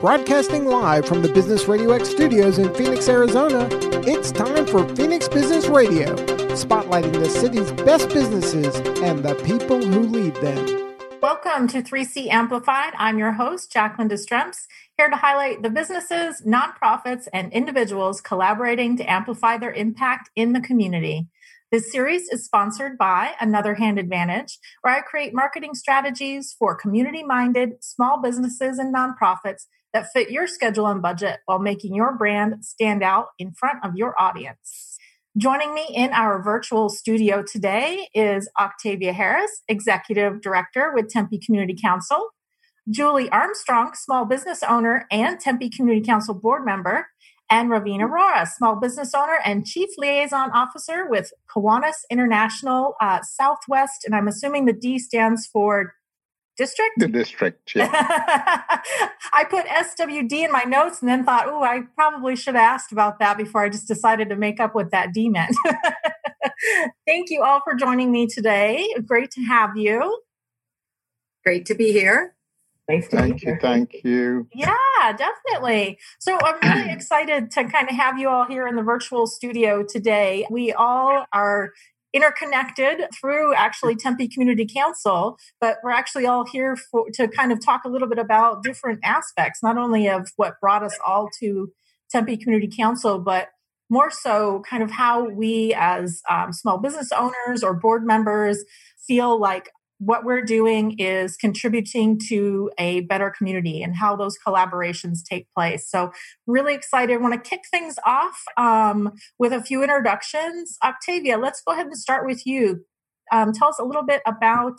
Broadcasting live from the Business Radio X studios in Phoenix, Arizona, it's time for Phoenix Business Radio, spotlighting the city's best businesses and the people who lead them. Welcome to 3C Amplified. I'm your host, Jacqueline Destremps, here to highlight the businesses, nonprofits, and individuals collaborating to amplify their impact in the community. This series is sponsored by Another Hand Advantage, where I create marketing strategies for community minded small businesses and nonprofits that fit your schedule and budget while making your brand stand out in front of your audience. Joining me in our virtual studio today is Octavia Harris, Executive Director with Tempe Community Council, Julie Armstrong, Small Business Owner and Tempe Community Council Board Member, and Ravina Arora, small business owner and chief liaison officer with Kiwanis International uh, Southwest. And I'm assuming the D stands for district? The district, yeah. I put SWD in my notes and then thought, oh, I probably should have asked about that before I just decided to make up what that D meant. Thank you all for joining me today. Great to have you. Great to be here. Nice to thank you. Thank you. Yeah, definitely. So I'm really excited to kind of have you all here in the virtual studio today. We all are interconnected through actually Tempe Community Council, but we're actually all here for, to kind of talk a little bit about different aspects, not only of what brought us all to Tempe Community Council, but more so kind of how we as um, small business owners or board members feel like what we're doing is contributing to a better community and how those collaborations take place. So, really excited. I want to kick things off um, with a few introductions. Octavia, let's go ahead and start with you. Um, tell us a little bit about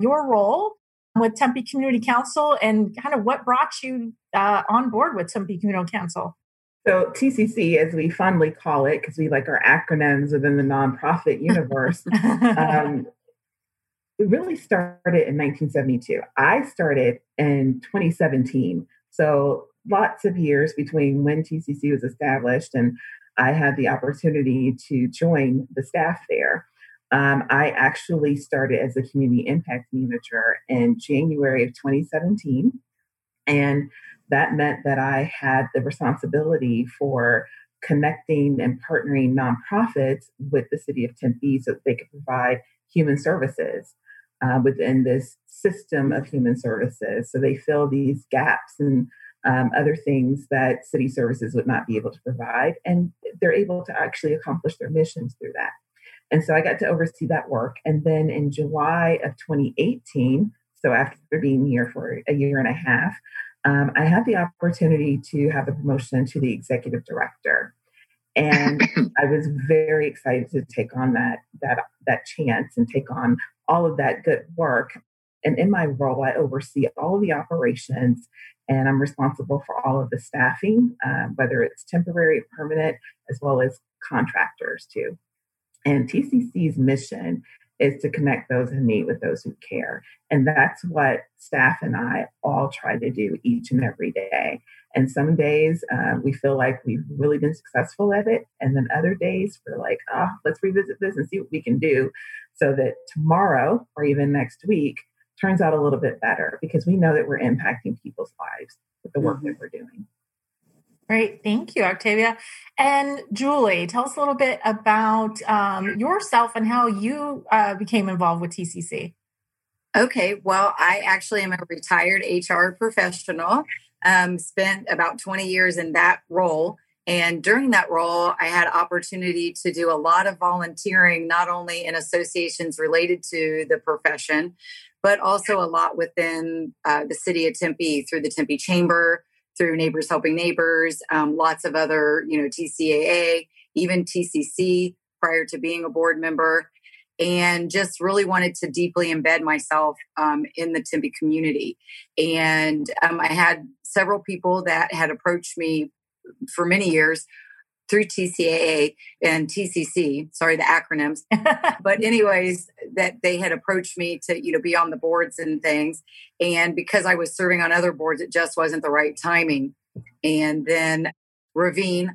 your role with Tempe Community Council and kind of what brought you uh, on board with Tempe Community Council. So TCC, as we fondly call it, because we like our acronyms within the nonprofit universe, um, it really started in 1972. I started in 2017. So lots of years between when TCC was established and I had the opportunity to join the staff there. Um, I actually started as a community impact manager in January of 2017. And that meant that I had the responsibility for connecting and partnering nonprofits with the city of Tempe so that they could provide human services uh, within this system of human services. So they fill these gaps and um, other things that city services would not be able to provide. And they're able to actually accomplish their missions through that. And so I got to oversee that work. And then in July of 2018, so after being here for a year and a half, um, I had the opportunity to have a promotion to the executive director. And I was very excited to take on that that that chance and take on all of that good work. And in my role, I oversee all of the operations and I'm responsible for all of the staffing, uh, whether it's temporary, permanent, as well as contractors too. And TCC's mission is to connect those in need with those who care. And that's what staff and I all try to do each and every day. And some days uh, we feel like we've really been successful at it. And then other days we're like, oh, let's revisit this and see what we can do so that tomorrow or even next week turns out a little bit better because we know that we're impacting people's lives with the work mm-hmm. that we're doing. Great. Thank you, Octavia. And Julie, tell us a little bit about um, yourself and how you uh, became involved with TCC. Okay. Well, I actually am a retired HR professional, um, spent about 20 years in that role. And during that role, I had opportunity to do a lot of volunteering, not only in associations related to the profession, but also a lot within uh, the city of Tempe through the Tempe Chamber, through Neighbors Helping Neighbors, um, lots of other, you know, TCAA, even TCC prior to being a board member, and just really wanted to deeply embed myself um, in the Tempe community. And um, I had several people that had approached me for many years through TCAA and TCC, sorry, the acronyms. but anyways, that they had approached me to, you know, be on the boards and things. And because I was serving on other boards, it just wasn't the right timing. And then Raveen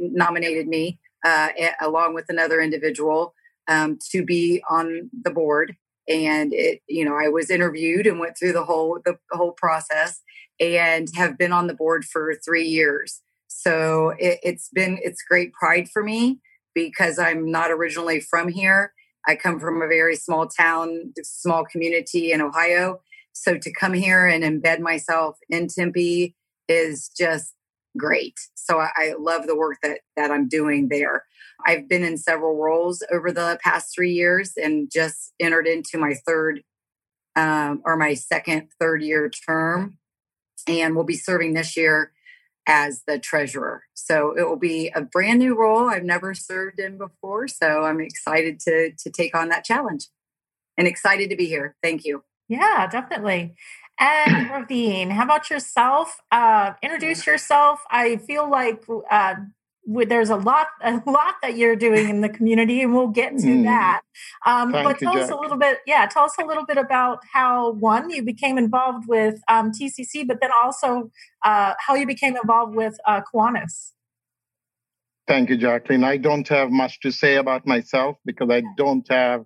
nominated me uh, along with another individual um, to be on the board. And it you know i was interviewed and went through the whole the whole process and have been on the board for three years. So it, it's been it's great pride for me because i'm not originally from here. I come from a very small town small community in ohio. So to come here and embed myself in tempe is just great. So I, I love the work that that i'm doing there I've been in several roles over the past three years and just entered into my third um, or my second, third year term. And will be serving this year as the treasurer. So it will be a brand new role I've never served in before. So I'm excited to to take on that challenge and excited to be here. Thank you. Yeah, definitely. And Raveen, how about yourself? Uh, introduce yourself. I feel like uh, there's a lot a lot that you're doing in the community and we'll get to mm. that um, but tell us a little bit yeah tell us a little bit about how one you became involved with um, tcc but then also uh, how you became involved with uh, Kiwanis. thank you jacqueline i don't have much to say about myself because i don't have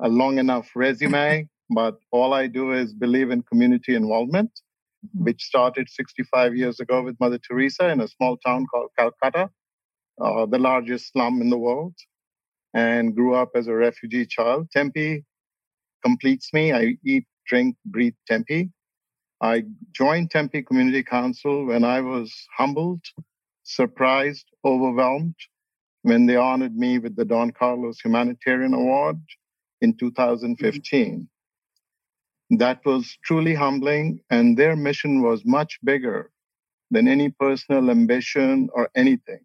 a long enough resume but all i do is believe in community involvement mm-hmm. which started 65 years ago with Mother Teresa in a small town called Calcutta uh, the largest slum in the world, and grew up as a refugee child. Tempe completes me. I eat, drink, breathe Tempe. I joined Tempe Community Council when I was humbled, surprised, overwhelmed when they honored me with the Don Carlos Humanitarian Award in 2015. That was truly humbling, and their mission was much bigger than any personal ambition or anything.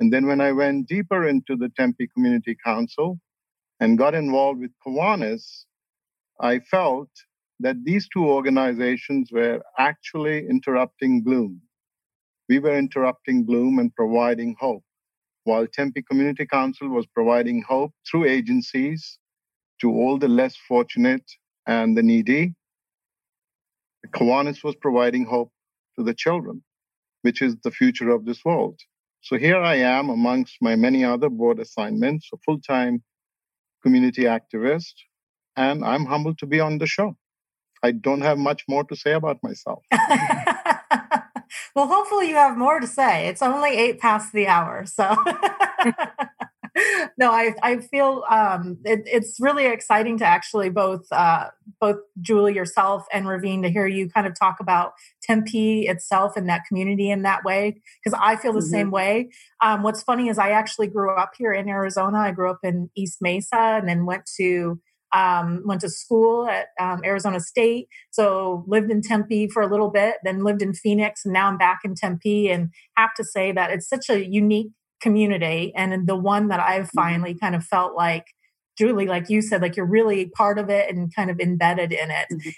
And then when I went deeper into the Tempe Community Council and got involved with Kiwanis, I felt that these two organizations were actually interrupting bloom. We were interrupting bloom and providing hope, while Tempe Community Council was providing hope through agencies to all the less fortunate and the needy. Kiwanis was providing hope to the children, which is the future of this world. So here I am amongst my many other board assignments, a full time community activist, and I'm humbled to be on the show. I don't have much more to say about myself. well, hopefully, you have more to say. It's only eight past the hour. So. no, I I feel um, it, it's really exciting to actually both uh, both Julie yourself and Raveen to hear you kind of talk about Tempe itself and that community in that way because I feel the mm-hmm. same way. Um, what's funny is I actually grew up here in Arizona. I grew up in East Mesa and then went to um, went to school at um, Arizona State. So lived in Tempe for a little bit, then lived in Phoenix, and now I'm back in Tempe. And have to say that it's such a unique community and the one that I've mm-hmm. finally kind of felt like Julie, like you said, like you're really part of it and kind of embedded in it. Mm-hmm.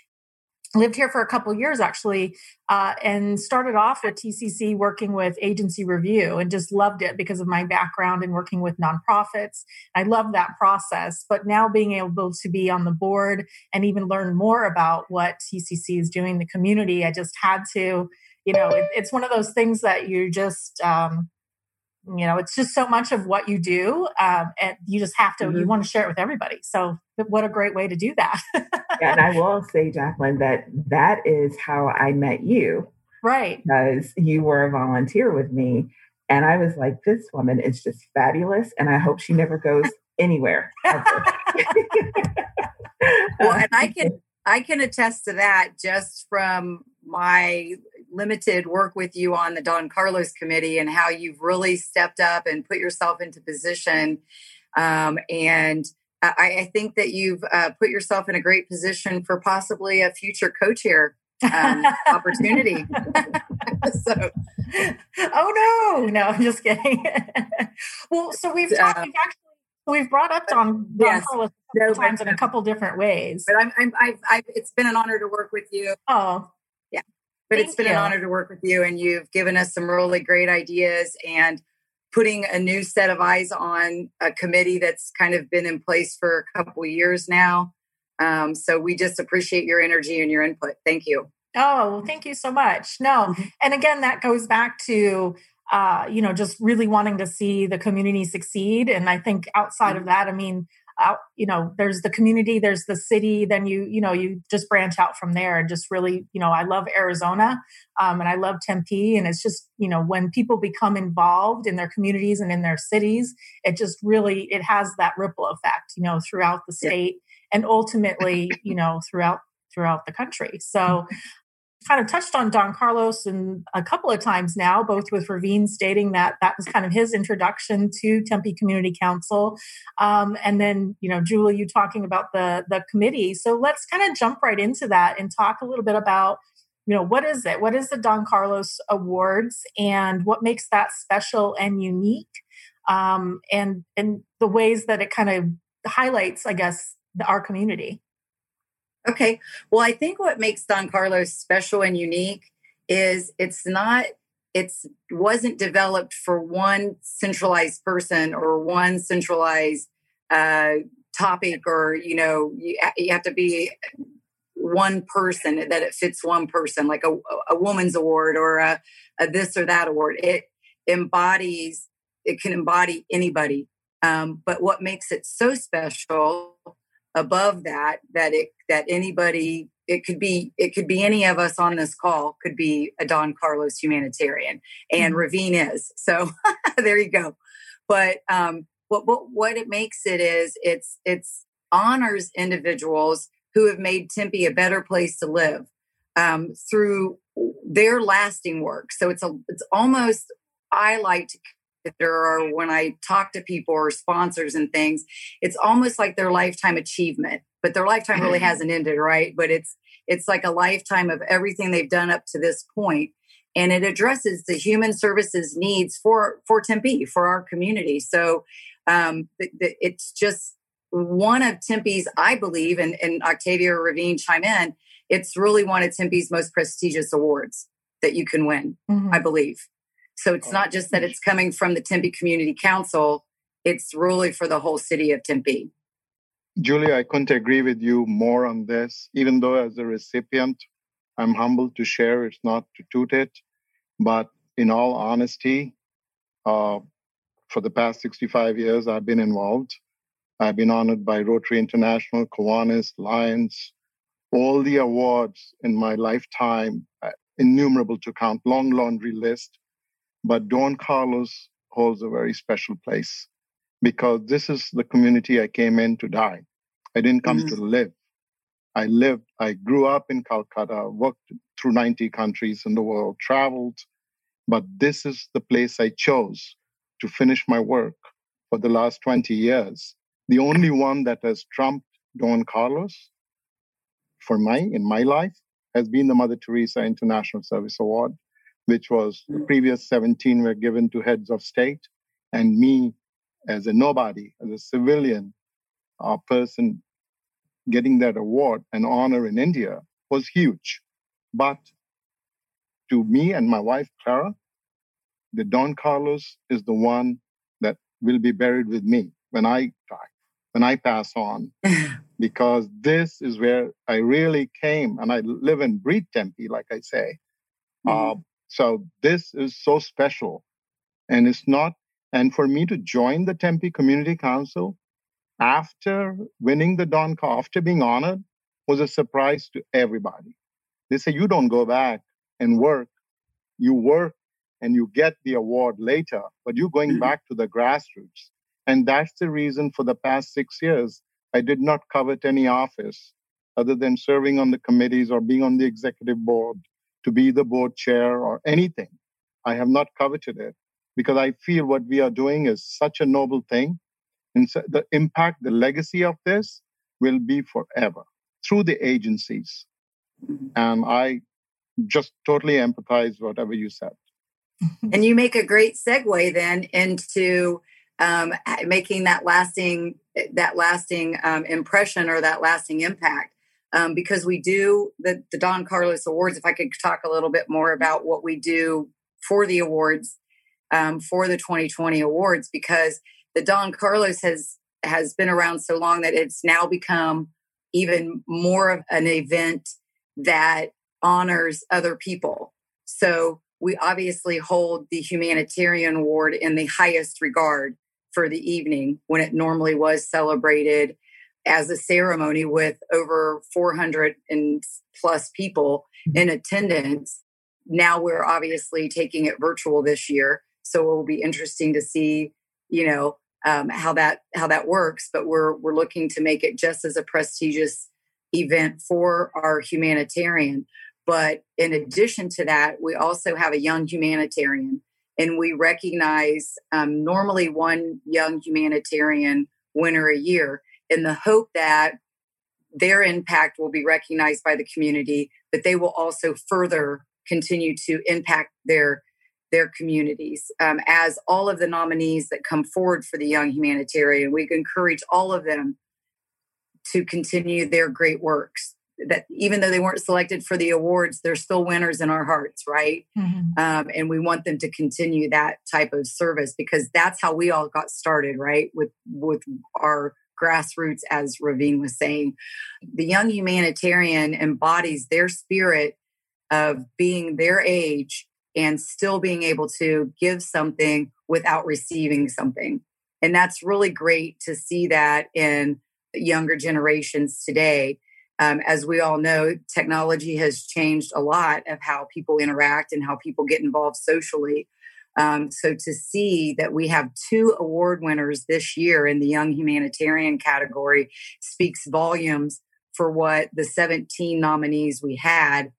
Lived here for a couple years actually, uh, and started off at TCC working with agency review and just loved it because of my background in working with nonprofits. I love that process. But now being able to be on the board and even learn more about what TCC is doing in the community, I just had to, you know, it, it's one of those things that you just, um, you know it's just so much of what you do um, and you just have to mm-hmm. you want to share it with everybody. So what a great way to do that. Yeah, and i will say jacqueline that that is how i met you right. because you were a volunteer with me and i was like this woman is just fabulous and i hope she never goes anywhere well and i can i can attest to that just from my limited work with you on the Don Carlos committee and how you've really stepped up and put yourself into position. Um, and I, I, think that you've uh, put yourself in a great position for possibly a future co-chair um, opportunity. so, oh no, no, I'm just kidding. well, so we've talked, uh, we've actually we've brought up Don, Don yes, Carlos a couple no, times in a couple different ways. But I'm, I'm I've, I've, it's been an honor to work with you. Oh, but Thank it's been you. an honor to work with you, and you've given us some really great ideas and putting a new set of eyes on a committee that's kind of been in place for a couple years now. Um, so we just appreciate your energy and your input. Thank you. Oh, thank you so much. No, mm-hmm. and again, that goes back to uh, you know just really wanting to see the community succeed. And I think outside of mm-hmm. that, I mean, out, you know, there's the community, there's the city, then you, you know, you just branch out from there and just really, you know, I love Arizona um, and I love Tempe. And it's just, you know, when people become involved in their communities and in their cities, it just really, it has that ripple effect, you know, throughout the state and ultimately, you know, throughout throughout the country. So kind of touched on Don Carlos and a couple of times now, both with Raveen stating that that was kind of his introduction to Tempe Community Council, um, and then you know Julie, you talking about the the committee. So let's kind of jump right into that and talk a little bit about you know what is it? What is the Don Carlos Awards, and what makes that special and unique, um, and and the ways that it kind of highlights, I guess, the, our community. Okay. Well, I think what makes Don Carlos special and unique is it's not it's wasn't developed for one centralized person or one centralized uh, topic or you know you, you have to be one person that it fits one person like a, a woman's award or a, a this or that award it embodies it can embody anybody um, but what makes it so special above that that it that anybody it could be it could be any of us on this call could be a Don Carlos humanitarian and mm-hmm. Raveen is. So there you go. But um what, what what it makes it is it's it's honors individuals who have made Tempe a better place to live um, through their lasting work. So it's a it's almost I like to or when I talk to people or sponsors and things, it's almost like their lifetime achievement. But their lifetime really mm-hmm. hasn't ended, right? But it's it's like a lifetime of everything they've done up to this point, and it addresses the human services needs for for Tempe for our community. So um, it's just one of Tempe's, I believe, and, and Octavia Raveen chime in. It's really one of Tempe's most prestigious awards that you can win, mm-hmm. I believe. So it's not just that it's coming from the Tempe Community Council, it's really for the whole city of Tempe. Julia, I couldn't agree with you more on this, even though as a recipient, I'm humbled to share. It's not to toot it, but in all honesty, uh, for the past 65 years, I've been involved. I've been honored by Rotary International, Kiwanis, Lions, all the awards in my lifetime, uh, innumerable to count, long laundry list. But Don Carlos holds a very special place because this is the community I came in to die. I didn't come mm-hmm. to live. I lived, I grew up in Calcutta, worked through 90 countries in the world, traveled, but this is the place I chose to finish my work for the last 20 years. The only one that has trumped Don Carlos for my in my life has been the Mother Teresa International Service Award which was the previous 17 were given to heads of state. And me, as a nobody, as a civilian a person, getting that award and honor in India was huge. But to me and my wife, Clara, the Don Carlos is the one that will be buried with me when I die, when I pass on, because this is where I really came and I live and breathe Tempe, like I say. Mm-hmm. Uh, so this is so special. And it's not, and for me to join the Tempe Community Council after winning the Don, after being honored, was a surprise to everybody. They say, you don't go back and work. You work and you get the award later, but you're going mm-hmm. back to the grassroots. And that's the reason for the past six years, I did not covet any office other than serving on the committees or being on the executive board to be the board chair or anything. I have not coveted it because I feel what we are doing is such a noble thing. And so the impact, the legacy of this will be forever through the agencies. And I just totally empathize whatever you said. And you make a great segue then into um, making that lasting that lasting um, impression or that lasting impact um, because we do the, the Don Carlos Awards. If I could talk a little bit more about what we do for the awards, um, for the 2020 awards, because the Don Carlos has has been around so long that it's now become even more of an event that honors other people. So we obviously hold the humanitarian award in the highest regard for the evening when it normally was celebrated as a ceremony with over 400 and plus people mm-hmm. in attendance. Now we're obviously taking it virtual this year, so it will be interesting to see, you know, um, how that how that works. But we're we're looking to make it just as a prestigious event for our humanitarian. But in addition to that, we also have a young humanitarian, and we recognize um, normally one young humanitarian winner a year in the hope that their impact will be recognized by the community, but they will also further continue to impact their their communities. Um, as all of the nominees that come forward for the Young Humanitarian, we encourage all of them to continue their great works. That even though they weren't selected for the awards, they're still winners in our hearts, right? Mm-hmm. Um, and we want them to continue that type of service because that's how we all got started, right? With with our grassroots, as Raveen was saying. The young humanitarian embodies their spirit of being their age and still being able to give something without receiving something. And that's really great to see that in younger generations today. Um, as we all know, technology has changed a lot of how people interact and how people get involved socially. Um, so to see that we have two award winners this year in the Young Humanitarian category speaks volumes for what the 17 nominees we had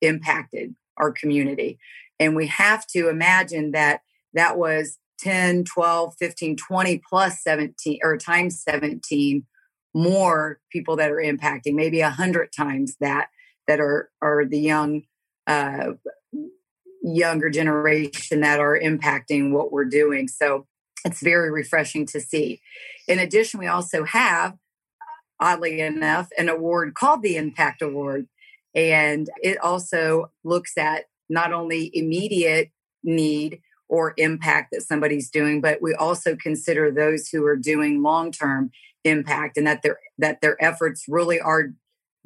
impacted our community. And we have to imagine that that was 10, 12, 15, 20 plus 17 or times 17 more people that are impacting, maybe a hundred times that that are are the young uh, younger generation that are impacting what we're doing. So it's very refreshing to see. In addition, we also have, oddly enough, an award called the Impact Award. And it also looks at not only immediate need or impact that somebody's doing, but we also consider those who are doing long term impact and that their that their efforts really are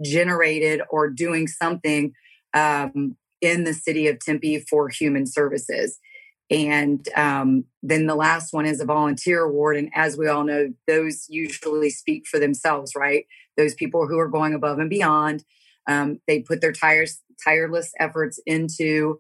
generated or doing something um, in the city of Tempe for human services. And um, then the last one is a volunteer award. And as we all know, those usually speak for themselves, right? Those people who are going above and beyond. Um, they put their tires, tireless efforts into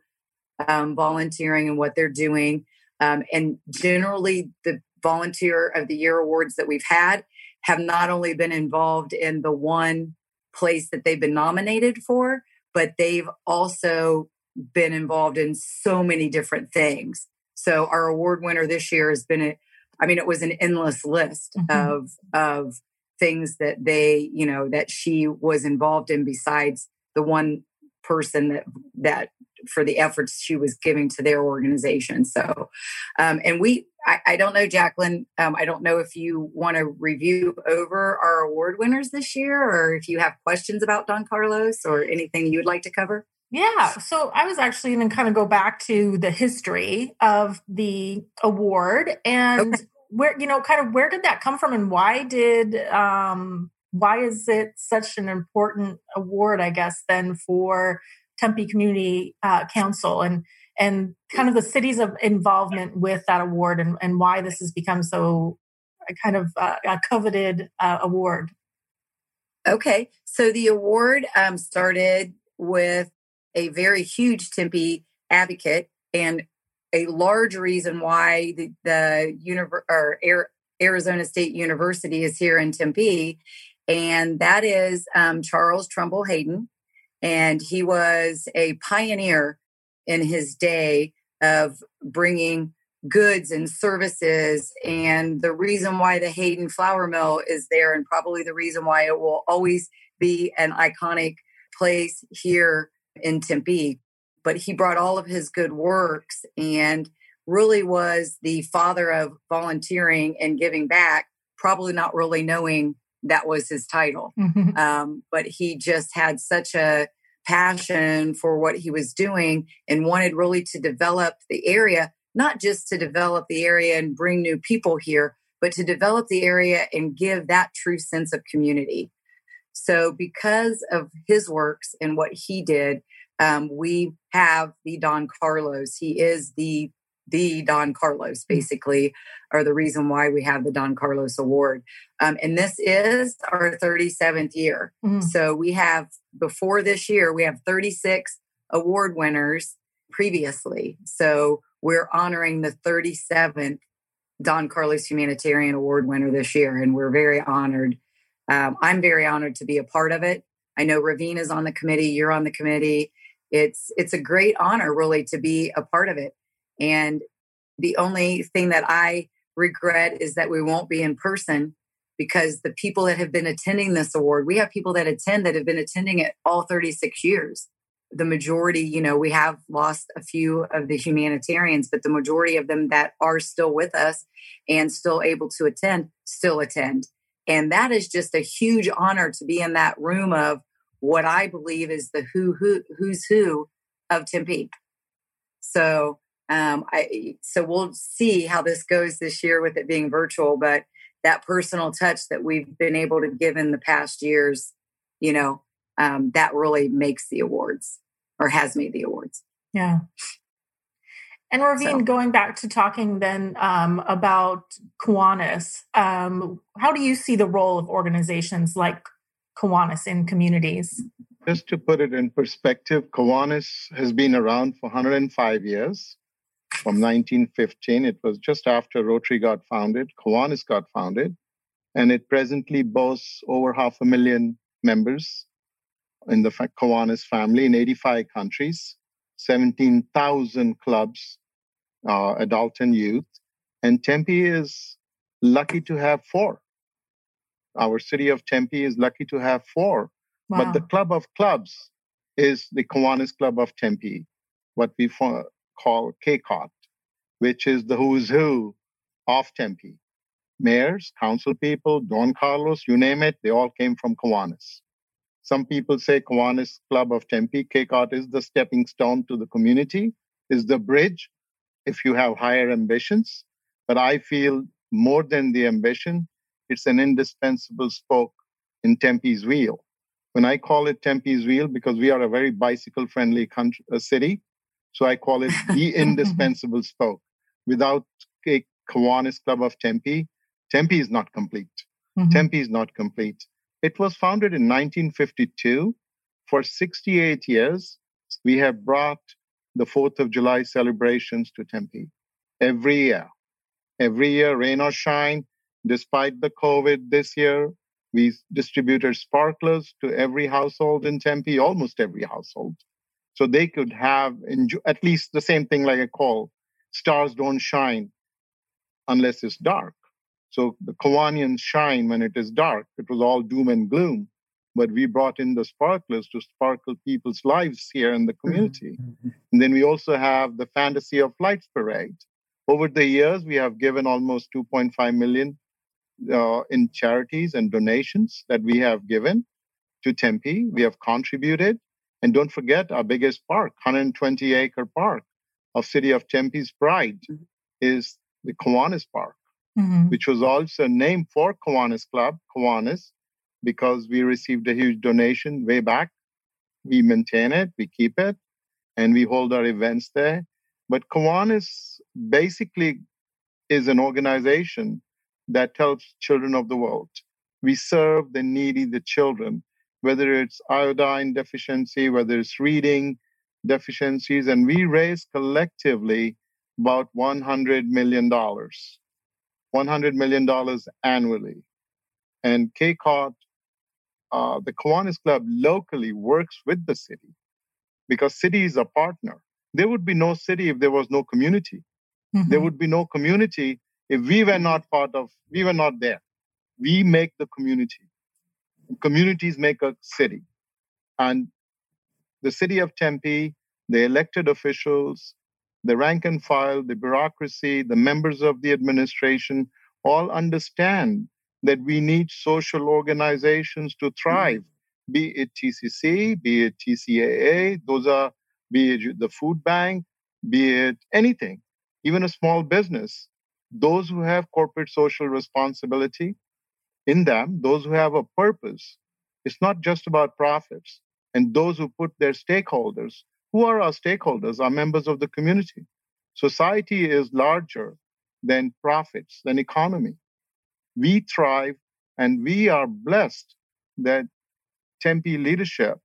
um, volunteering and what they're doing. Um, and generally, the volunteer of the year awards that we've had have not only been involved in the one place that they've been nominated for, but they've also been involved in so many different things. So our award winner this year has been a, I mean, it was an endless list mm-hmm. of of things that they, you know, that she was involved in besides the one person that that for the efforts she was giving to their organization. So, um, and we, I, I, don't know, Jacqueline, um, I don't know if you want to review over our award winners this year or if you have questions about Don Carlos or anything you would like to cover. Yeah. So I was actually going to kind of go back to the history of the award and okay. where, you know, kind of where did that come from and why did, um, why is it such an important award, I guess, then for Tempe Community uh, Council and and kind of the city's of involvement with that award and, and why this has become so kind of uh, a coveted uh, award. Okay, so the award um, started with a very huge Tempe advocate and a large reason why the, the univer- or Arizona State University is here in Tempe, and that is um, Charles Trumbull Hayden and he was a pioneer in his day of bringing goods and services. And the reason why the Hayden Flour Mill is there, and probably the reason why it will always be an iconic place here in Tempe. But he brought all of his good works and really was the father of volunteering and giving back, probably not really knowing that was his title. Mm-hmm. Um, but he just had such a passion for what he was doing and wanted really to develop the area, not just to develop the area and bring new people here, but to develop the area and give that true sense of community. So, because of his works and what he did, um, we have the Don Carlos. He is the the Don Carlos, basically, are the reason why we have the Don Carlos Award. Um, and this is our 37th year. Mm-hmm. So we have, before this year, we have 36 award winners previously. So we're honoring the 37th Don Carlos Humanitarian Award winner this year, and we're very honored. Um, I'm very honored to be a part of it. I know Raveen is on the committee. You're on the committee. It's it's a great honor, really, to be a part of it. And the only thing that I regret is that we won't be in person because the people that have been attending this award, we have people that attend that have been attending it all 36 years. The majority, you know, we have lost a few of the humanitarians, but the majority of them that are still with us and still able to attend still attend. And that is just a huge honor to be in that room of what I believe is the who who who's who of Tempe. So um, I so we'll see how this goes this year with it being virtual, but that personal touch that we've been able to give in the past years, you know, um, that really makes the awards or has made the awards. Yeah. And Raveen, so. going back to talking then um, about Kiwanis, um, how do you see the role of organizations like Kiwanis in communities? Just to put it in perspective, Kiwanis has been around for 105 years. From 1915, it was just after Rotary got founded, Kiwanis got founded, and it presently boasts over half a million members in the Kiwanis family in 85 countries, 17,000 clubs, uh, adult and youth. And Tempe is lucky to have four. Our city of Tempe is lucky to have four. Wow. But the club of clubs is the Kiwanis Club of Tempe, what we call KCOT, which is the who's who of Tempe. Mayors, council people, Don Carlos, you name it, they all came from Kiwanis. Some people say Kiwanis Club of Tempe, KCOT is the stepping stone to the community, is the bridge if you have higher ambitions. But I feel more than the ambition, it's an indispensable spoke in Tempe's wheel. When I call it Tempe's wheel, because we are a very bicycle friendly country, uh, city, so I call it the indispensable spoke. Without a Kiwanis Club of Tempe, Tempe is not complete. Mm-hmm. Tempe is not complete. It was founded in 1952. For 68 years, we have brought the 4th of July celebrations to Tempe every year. Every year, rain or shine, despite the COVID this year, we distributed sparklers to every household in Tempe, almost every household. So they could have enjoy, at least the same thing like I call stars don't shine unless it's dark. So the Kiwanians shine when it is dark. It was all doom and gloom but we brought in the sparklers to sparkle people's lives here in the mm-hmm. community. Mm-hmm. And then we also have the Fantasy of Lights Parade. Over the years, we have given almost 2.5 million uh, in charities and donations that we have given to Tempe. We have contributed. And don't forget our biggest park, 120 acre park of City of Tempe's pride, mm-hmm. is the Kiwanis Park, mm-hmm. which was also named for Kiwanis Club, Kiwanis, because we received a huge donation way back. We maintain it, we keep it, and we hold our events there. But Kiwanis basically is an organization that helps children of the world. We serve the needy, the children, whether it's iodine deficiency, whether it's reading deficiencies, and we raise collectively about $100 million. $100 million annually. And KCOT uh, the Kiwanis Club locally works with the city because city is a partner. There would be no city if there was no community. Mm-hmm. There would be no community if we were not part of, we were not there. We make the community. Communities make a city. And the city of Tempe, the elected officials, the rank and file, the bureaucracy, the members of the administration all understand that we need social organizations to thrive, be it TCC, be it TCAA, those are, be it the food bank, be it anything, even a small business. Those who have corporate social responsibility in them, those who have a purpose, it's not just about profits. And those who put their stakeholders, who are our stakeholders, are members of the community. Society is larger than profits, than economy. We thrive and we are blessed that Tempe leadership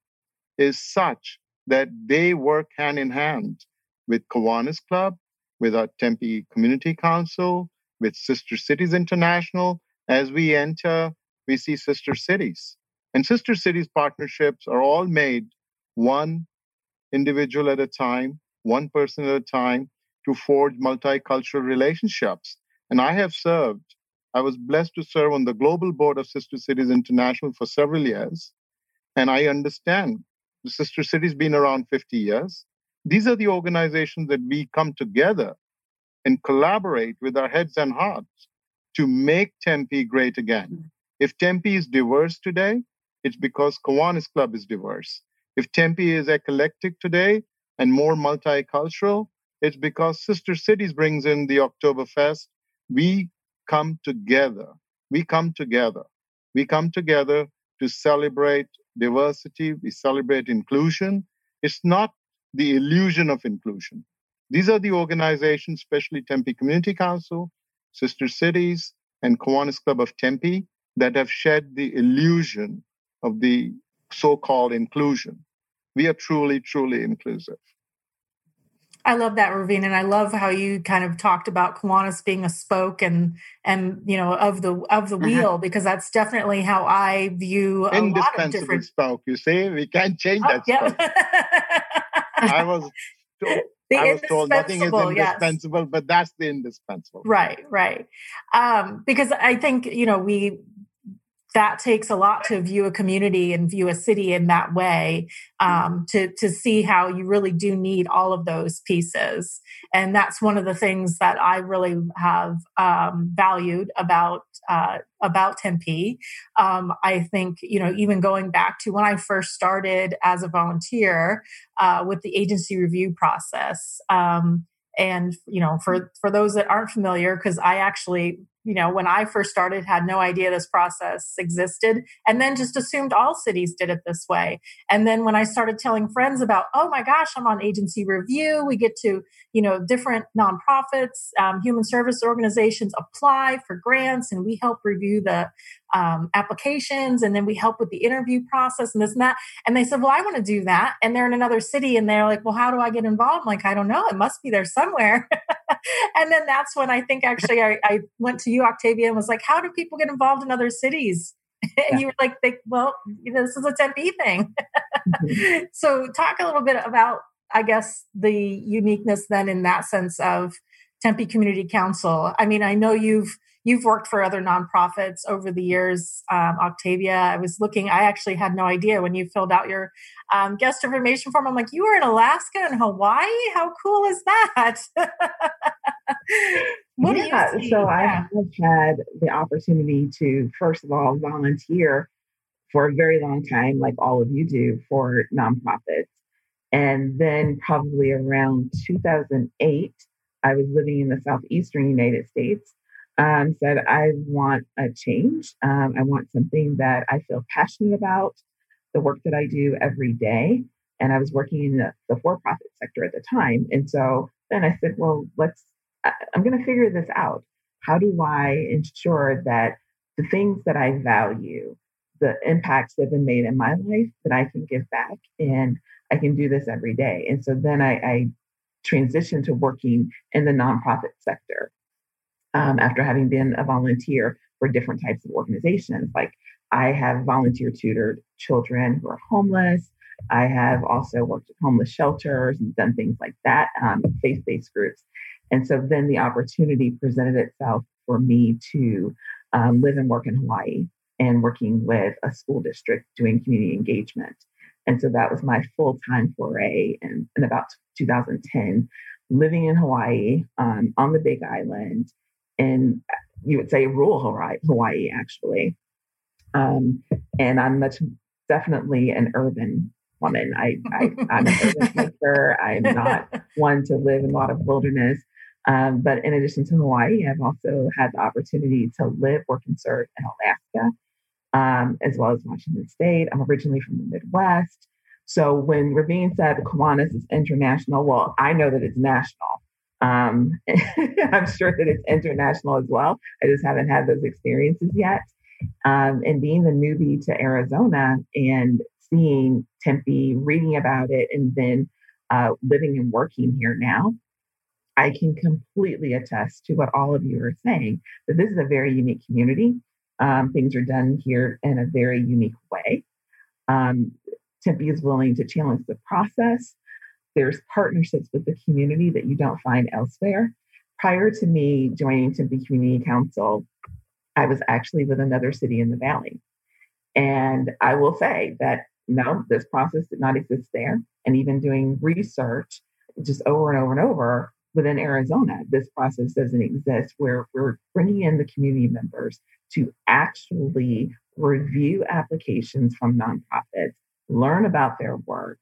is such that they work hand in hand with Kiwanis Club, with our Tempe Community Council, with Sister Cities International. As we enter, we see Sister Cities. And Sister Cities partnerships are all made one individual at a time, one person at a time, to forge multicultural relationships. And I have served, I was blessed to serve on the global board of Sister Cities International for several years. And I understand the Sister Cities been around 50 years. These are the organizations that we come together and collaborate with our heads and hearts to make Tempe great again. If Tempe is diverse today, it's because Kiwanis Club is diverse. If Tempe is eclectic today and more multicultural, it's because Sister Cities brings in the Oktoberfest. We come together. We come together. We come together to celebrate diversity. We celebrate inclusion. It's not the illusion of inclusion. These are the organizations, especially Tempe Community Council, Sister Cities, and Kiwanis Club of Tempe, that have shed the illusion of the so called inclusion. We are truly, truly inclusive. I love that, Raveen, and I love how you kind of talked about Kiwanis being a spoke and and you know of the of the uh-huh. wheel because that's definitely how I view a lot of different spoke. You see, we can't change oh, that. Yeah. I was told, I was told nothing is indispensable, yes. but that's the indispensable. Right, right. Um, because I think you know we that takes a lot to view a community and view a city in that way um, to to see how you really do need all of those pieces and that's one of the things that i really have um, valued about uh, about tempe. Um, i think you know even going back to when i first started as a volunteer uh, with the agency review process um, and you know for for those that aren't familiar because i actually you know, when I first started, had no idea this process existed, and then just assumed all cities did it this way. And then when I started telling friends about, oh my gosh, I'm on agency review, we get to, you know, different nonprofits, um, human service organizations apply for grants, and we help review the um, applications, and then we help with the interview process and this and that. And they said, well, I want to do that, and they're in another city, and they're like, well, how do I get involved? I'm like, I don't know, it must be there somewhere. and then that's when I think actually I, I went to you, Octavia, and was like, how do people get involved in other cities? and yeah. you were like, they, well, this is a Tempe thing. mm-hmm. So talk a little bit about, I guess, the uniqueness then in that sense of Tempe Community Council. I mean, I know you've you've worked for other nonprofits over the years, um, Octavia. I was looking, I actually had no idea when you filled out your um, guest information form. I'm like, you were in Alaska and Hawaii? How cool is that? yeah, so. I have had the opportunity to, first of all, volunteer for a very long time, like all of you do, for nonprofits. And then, probably around 2008, I was living in the southeastern United States um, said, I want a change. Um, I want something that I feel passionate about, the work that I do every day. And I was working in the, the for profit sector at the time. And so then I said, well, let's, I, I'm going to figure this out. How do I ensure that the things that I value, the impacts that have been made in my life, that I can give back and I can do this every day? And so then I, I transitioned to working in the nonprofit sector um, after having been a volunteer for different types of organizations. Like I have volunteer tutored children who are homeless. I have also worked at homeless shelters and done things like that, um, faith based groups. And so then the opportunity presented itself for me to um, live and work in Hawaii and working with a school district doing community engagement. And so that was my full time foray in, in about 2010, living in Hawaii um, on the Big Island in you would say rural Hawaii, Hawaii actually. Um, and I'm much definitely an urban woman. I, I am an urban. I'm not one to live in a lot of wilderness. Um, but in addition to Hawaii, I've also had the opportunity to live, work, and serve in Alaska, um, as well as Washington State. I'm originally from the Midwest. So when Raveen said Kiwanis is international, well, I know that it's national Um, I'm sure that it's international as well. I just haven't had those experiences yet. Um, and being the newbie to Arizona and seeing Tempe, reading about it, and then uh, living and working here now, I can completely attest to what all of you are saying that this is a very unique community. Um, things are done here in a very unique way. Um, Tempe is willing to challenge the process. There's partnerships with the community that you don't find elsewhere. Prior to me joining Tempe Community Council, I was actually with another city in the valley. And I will say that no, this process did not exist there. And even doing research just over and over and over within Arizona, this process doesn't exist where we're bringing in the community members to actually review applications from nonprofits, learn about their work,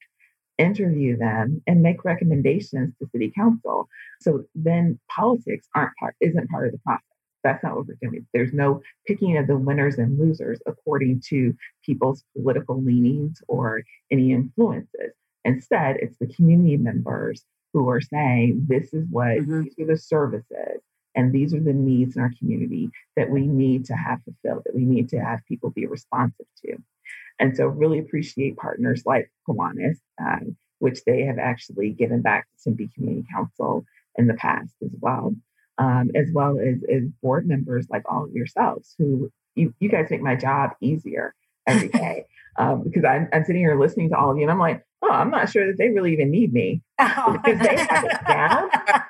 interview them, and make recommendations to city council. So then politics aren't part isn't part of the process. That's not what we're doing. There's no picking of the winners and losers according to people's political leanings or any influences. Instead, it's the community members who are saying, this is what, mm-hmm. these are the services, and these are the needs in our community that we need to have fulfilled, that we need to have people be responsive to. And so, really appreciate partners like Kiwanis, um, which they have actually given back to Tempe Community Council in the past as well um, as well as, as board members like all of yourselves who you, you guys make my job easier every day. um, because I'm, I'm sitting here listening to all of you and I'm like, oh, I'm not sure that they really even need me because they have it down.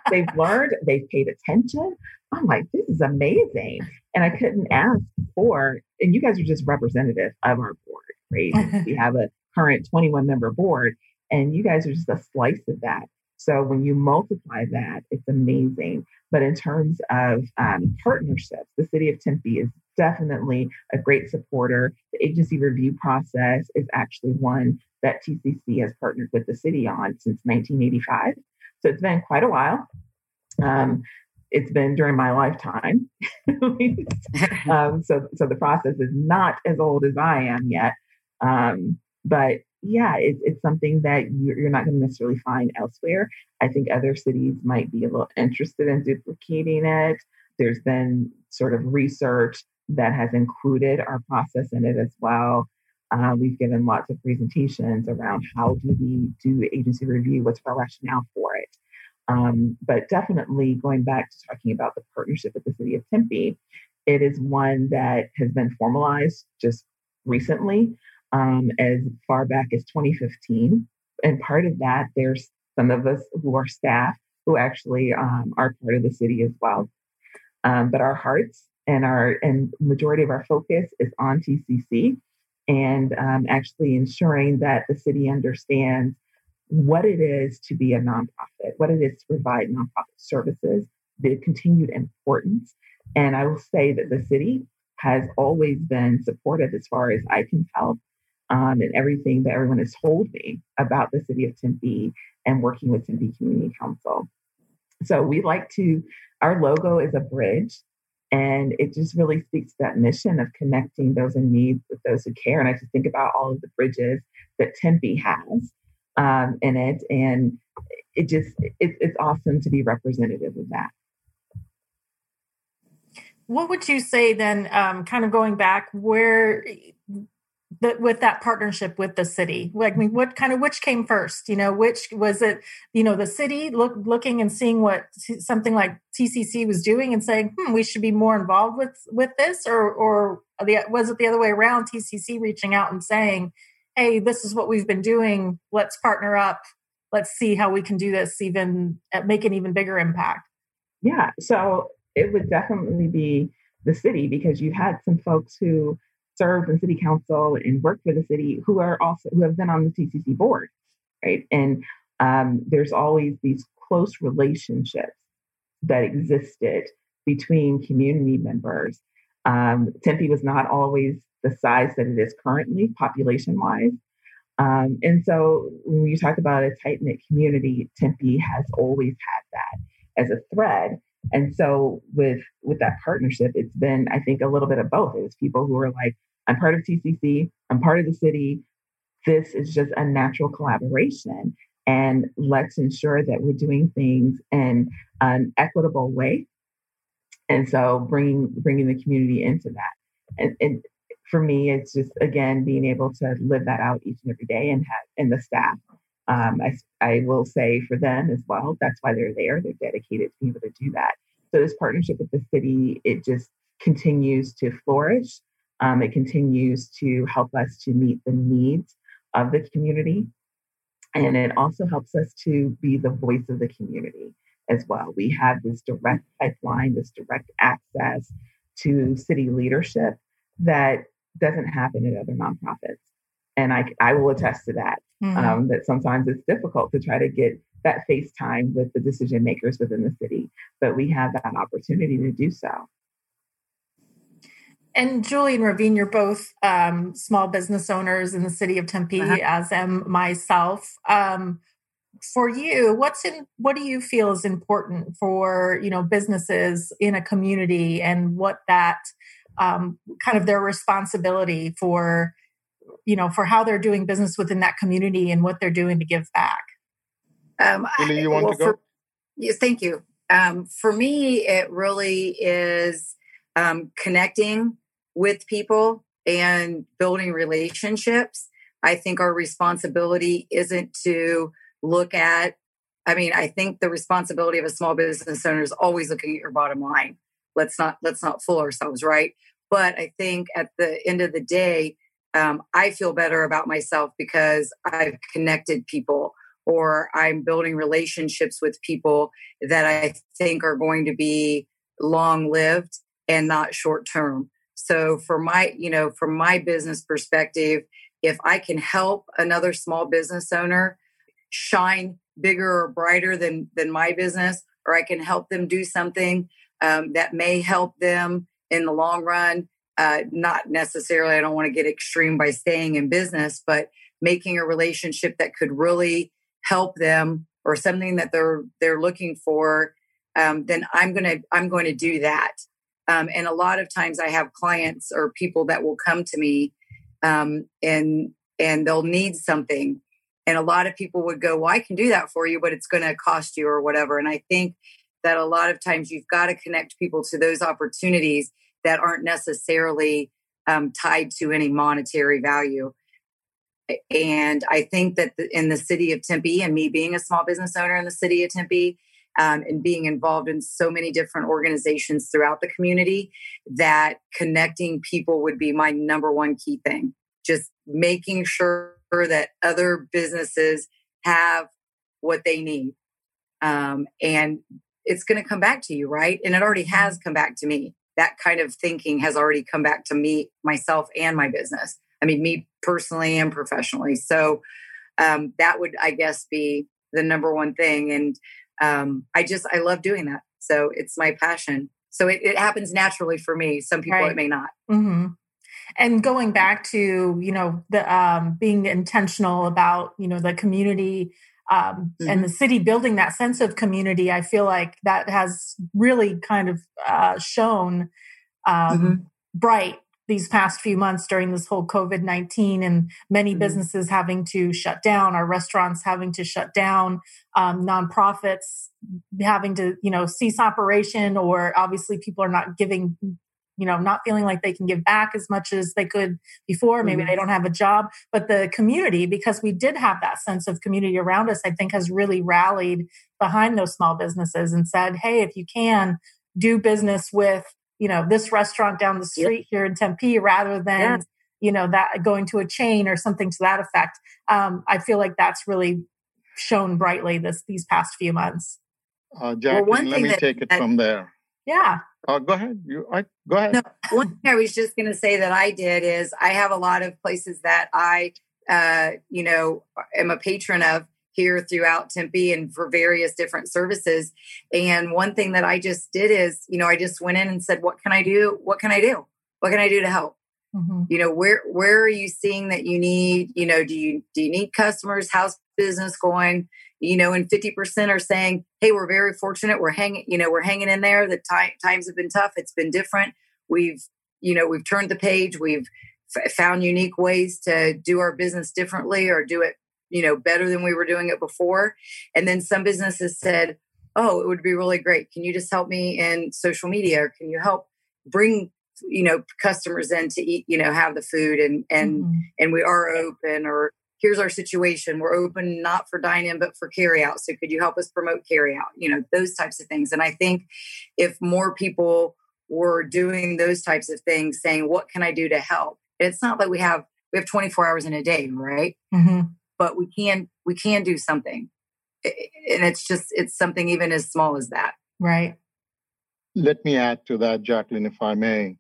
They've learned, they've paid attention. I'm like, this is amazing. And I couldn't ask for, and you guys are just representative of our board, right? we have a current 21 member board, and you guys are just a slice of that. So when you multiply that, it's amazing. But in terms of um, partnerships, the city of Tempe is definitely a great supporter. The agency review process is actually one that TCC has partnered with the city on since 1985. So it's been quite a while. Um, it's been during my lifetime. um, so, so the process is not as old as I am yet. Um, but yeah, it's, it's something that you're, you're not going to necessarily find elsewhere. I think other cities might be a little interested in duplicating it. There's been sort of research that has included our process in it as well. Uh, we've given lots of presentations around how do we do agency review, what's our rationale for it. Um, but definitely going back to talking about the partnership with the city of Tempe, it is one that has been formalized just recently um, as far back as 2015. And part of that, there's some of us who are staff who actually um, are part of the city as well. Um, but our hearts and our and majority of our focus is on TCC and um, actually ensuring that the city understands what it is to be a nonprofit, what it is to provide nonprofit services, the continued importance. And I will say that the city has always been supportive as far as I can tell um, and everything that everyone has told me about the city of Tempe and working with Tempe Community Council. So we like to, our logo is a bridge and it just really speaks to that mission of connecting those in need with those who care. And I just think about all of the bridges that Tempe has um, in it. And it just, it, it's awesome to be representative of that. What would you say then, um, kind of going back, where that with that partnership with the city? Like I mean, what kind of which came first? You know which was it you know the city look, looking and seeing what something like tcc was doing and saying hmm, we should be more involved with with this or or the, was it the other way around tcc reaching out and saying hey this is what we've been doing. Let's partner up. Let's see how we can do this even make an even bigger impact yeah so it would definitely be the city because you had some folks who served in city council and worked for the city who are also who have been on the TCC board, right? And um, there's always these close relationships that existed between community members. Um, Tempe was not always the size that it is currently, population wise. Um, and so when you talk about a tight knit community, Tempe has always had that as a thread. And so with with that partnership, it's been, I think, a little bit of both. It was people who are like, I'm part of TCC, I'm part of the city. This is just a natural collaboration. and let's ensure that we're doing things in an equitable way. And so bringing bringing the community into that. And, and for me, it's just again being able to live that out each and every day and have and the staff. Um, I, I will say for them as well, that's why they're there. They're dedicated to be able to do that. So this partnership with the city, it just continues to flourish. Um, it continues to help us to meet the needs of the community. And it also helps us to be the voice of the community as well. We have this direct pipeline, this direct access to city leadership that doesn't happen at other nonprofits. And I, I will attest to that, mm-hmm. um, that sometimes it's difficult to try to get that face time with the decision makers within the city, but we have that opportunity to do so. And Julie and Raveen, you're both um, small business owners in the city of Tempe, uh-huh. as am myself. Um, for you, what's in what do you feel is important for you know businesses in a community, and what that um, kind of their responsibility for you know for how they're doing business within that community and what they're doing to give back. Um, Julie, you want well, to go? For, yes, thank you. Um, for me, it really is um, connecting with people and building relationships. I think our responsibility isn't to look at, I mean, I think the responsibility of a small business owner is always looking at your bottom line. Let's not let's not fool ourselves, right? But I think at the end of the day, um, I feel better about myself because I've connected people or I'm building relationships with people that I think are going to be long lived and not short term. So for my, you know, from my business perspective, if I can help another small business owner shine bigger or brighter than than my business, or I can help them do something um, that may help them in the long run. Uh, not necessarily, I don't want to get extreme by staying in business, but making a relationship that could really help them or something that they're they're looking for, um, then I'm gonna I'm going to do that. Um, and a lot of times I have clients or people that will come to me um, and and they'll need something. And a lot of people would go, Well, I can do that for you, but it's going to cost you or whatever. And I think that a lot of times you've got to connect people to those opportunities that aren't necessarily um, tied to any monetary value. And I think that in the city of Tempe, and me being a small business owner in the city of Tempe, um, and being involved in so many different organizations throughout the community that connecting people would be my number one key thing. Just making sure that other businesses have what they need. Um, and it's going to come back to you, right? And it already has come back to me. That kind of thinking has already come back to me, myself, and my business. I mean, me personally and professionally. So um, that would, I guess, be the number one thing. And um, I just I love doing that. So it's my passion. So it, it happens naturally for me. Some people right. it may not. Mm-hmm. And going back to you know the um, being intentional about you know the community um, mm-hmm. and the city building that sense of community, I feel like that has really kind of uh, shown um, mm-hmm. bright these past few months during this whole COVID 19 and many mm-hmm. businesses having to shut down, our restaurants having to shut down, um, nonprofits having to, you know, cease operation, or obviously people are not giving, you know, not feeling like they can give back as much as they could before. Maybe mm-hmm. they don't have a job, but the community, because we did have that sense of community around us, I think has really rallied behind those small businesses and said, hey, if you can, do business with you know this restaurant down the street yep. here in Tempe rather than yeah. you know that going to a chain or something to that effect. Um, I feel like that's really shown brightly this these past few months. Uh, Jackie, well, let me that, take it that, from there. Yeah. Uh, go ahead. You I, go ahead. No, one thing I was just going to say that I did is I have a lot of places that I, uh, you know, am a patron of here throughout Tempe and for various different services. And one thing that I just did is, you know, I just went in and said, what can I do? What can I do? What can I do to help? Mm-hmm. You know, where where are you seeing that you need, you know, do you do you need customers? How's business going? You know, and 50% are saying, hey, we're very fortunate. We're hanging, you know, we're hanging in there. The t- times have been tough. It's been different. We've, you know, we've turned the page. We've f- found unique ways to do our business differently or do it you know, better than we were doing it before. And then some businesses said, oh, it would be really great. Can you just help me in social media or can you help bring you know customers in to eat you know have the food and and mm-hmm. and we are open or here's our situation we're open not for dine in but for carry out so could you help us promote carry out you know those types of things and i think if more people were doing those types of things saying what can i do to help it's not that we have we have 24 hours in a day right mm-hmm. But we can we can do something and it's just it's something even as small as that right let me add to that jacqueline if i may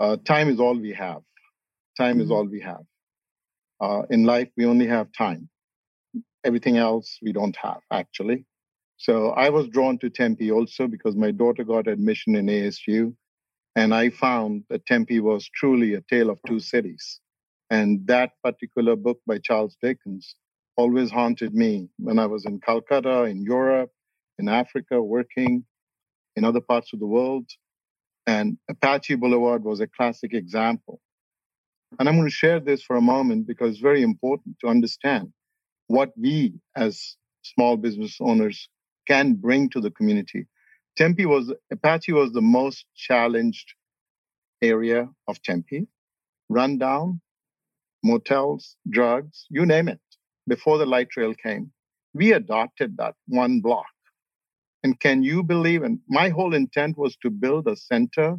uh, time is all we have time mm-hmm. is all we have uh, in life, we only have time. Everything else we don't have, actually. So I was drawn to Tempe also because my daughter got admission in ASU. And I found that Tempe was truly a tale of two cities. And that particular book by Charles Dickens always haunted me when I was in Calcutta, in Europe, in Africa, working in other parts of the world. And Apache Boulevard was a classic example. And I'm going to share this for a moment because it's very important to understand what we as small business owners can bring to the community. Tempe was, Apache was the most challenged area of Tempe. Rundown, motels, drugs, you name it, before the light rail came. We adopted that one block. And can you believe? And my whole intent was to build a center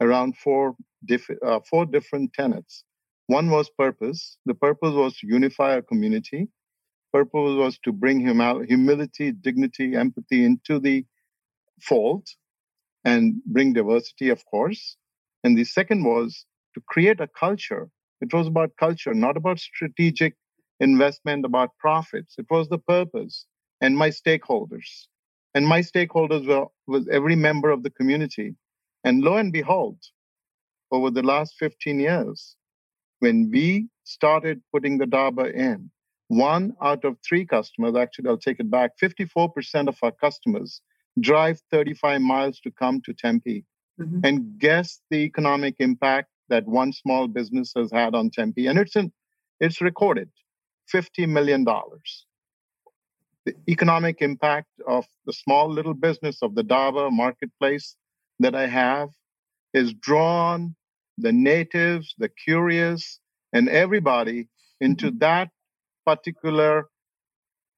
around four, diff- uh, four different tenets. One was purpose. The purpose was to unify a community. Purpose was to bring humility, dignity, empathy into the fold and bring diversity, of course. And the second was to create a culture. It was about culture, not about strategic investment, about profits. It was the purpose and my stakeholders. And my stakeholders were was every member of the community. And lo and behold, over the last 15 years, when we started putting the Dhaba in, one out of three customers, actually, I'll take it back, 54% of our customers drive 35 miles to come to Tempe. Mm-hmm. And guess the economic impact that one small business has had on Tempe. And it's, in, it's recorded $50 million. The economic impact of the small little business of the Dhaba marketplace that I have is drawn the natives, the curious, and everybody into mm-hmm. that particular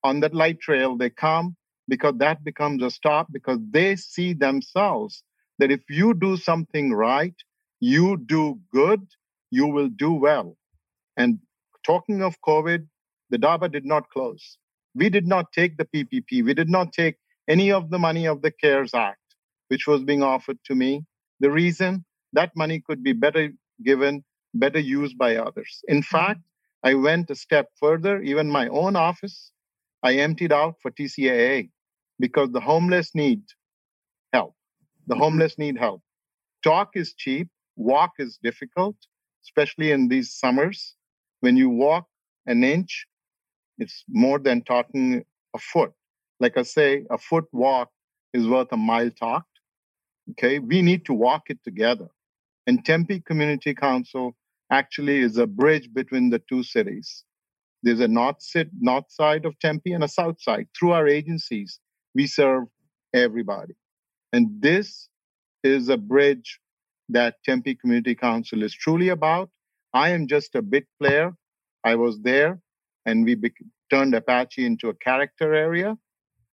on that light trail they come because that becomes a stop because they see themselves that if you do something right you do good you will do well and talking of covid the dhaba did not close we did not take the ppp we did not take any of the money of the cares act which was being offered to me the reason that money could be better given, better used by others. In mm-hmm. fact, I went a step further. Even my own office, I emptied out for TCAA because the homeless need help. The mm-hmm. homeless need help. Talk is cheap, walk is difficult, especially in these summers. When you walk an inch, it's more than talking a foot. Like I say, a foot walk is worth a mile talked. Okay, we need to walk it together. And Tempe Community Council actually is a bridge between the two cities. There's a north, sit, north side of Tempe and a south side. Through our agencies, we serve everybody. And this is a bridge that Tempe Community Council is truly about. I am just a bit player. I was there and we be- turned Apache into a character area.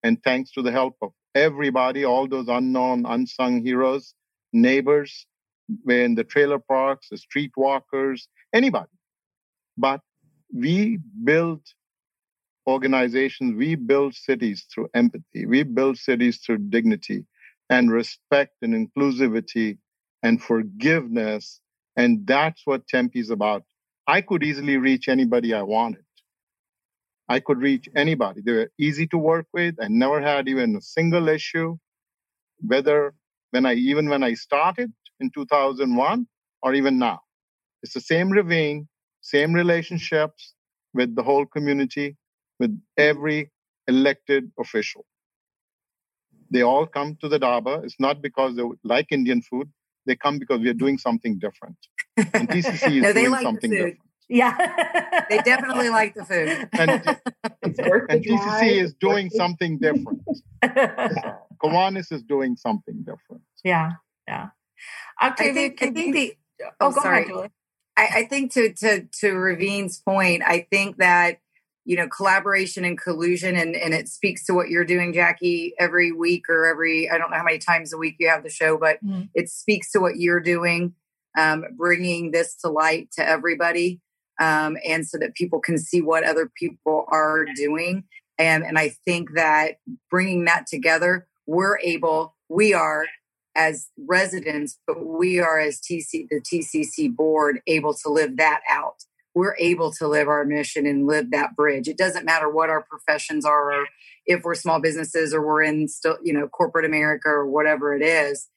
And thanks to the help of everybody, all those unknown, unsung heroes, neighbors, in the trailer parks, the street walkers, anybody. But we build organizations, we build cities through empathy, we build cities through dignity and respect and inclusivity and forgiveness. And that's what Tempe is about. I could easily reach anybody I wanted. I could reach anybody. They were easy to work with. I never had even a single issue. Whether when I even when I started, in 2001 or even now. It's the same Raveen, same relationships with the whole community, with every elected official. They all come to the Dhaba. It's not because they like Indian food. They come because we are doing something different. And TCC is no, doing like something different. Yeah. they definitely like the food. And, It's worth the and TCC is doing something different. So, Kiwanis is doing something different. yeah. Yeah. I Octavia, think, I think you- the oh, oh, go sorry. ahead, Julie. I, I think to to to Raveen's point, I think that you know collaboration and collusion, and and it speaks to what you're doing, Jackie, every week or every I don't know how many times a week you have the show, but Mhm. it speaks to what you're doing, um, bringing this to light to everybody, um, and so that people can see what other people are doing, and and I think that bringing that together, we're able, we are as residents, but we are as TC the TCC board able to live that out. We're able to live our mission and live that bridge. It doesn't matter what our professions are, or if we're small businesses or we're in still, you know, corporate America or whatever it is.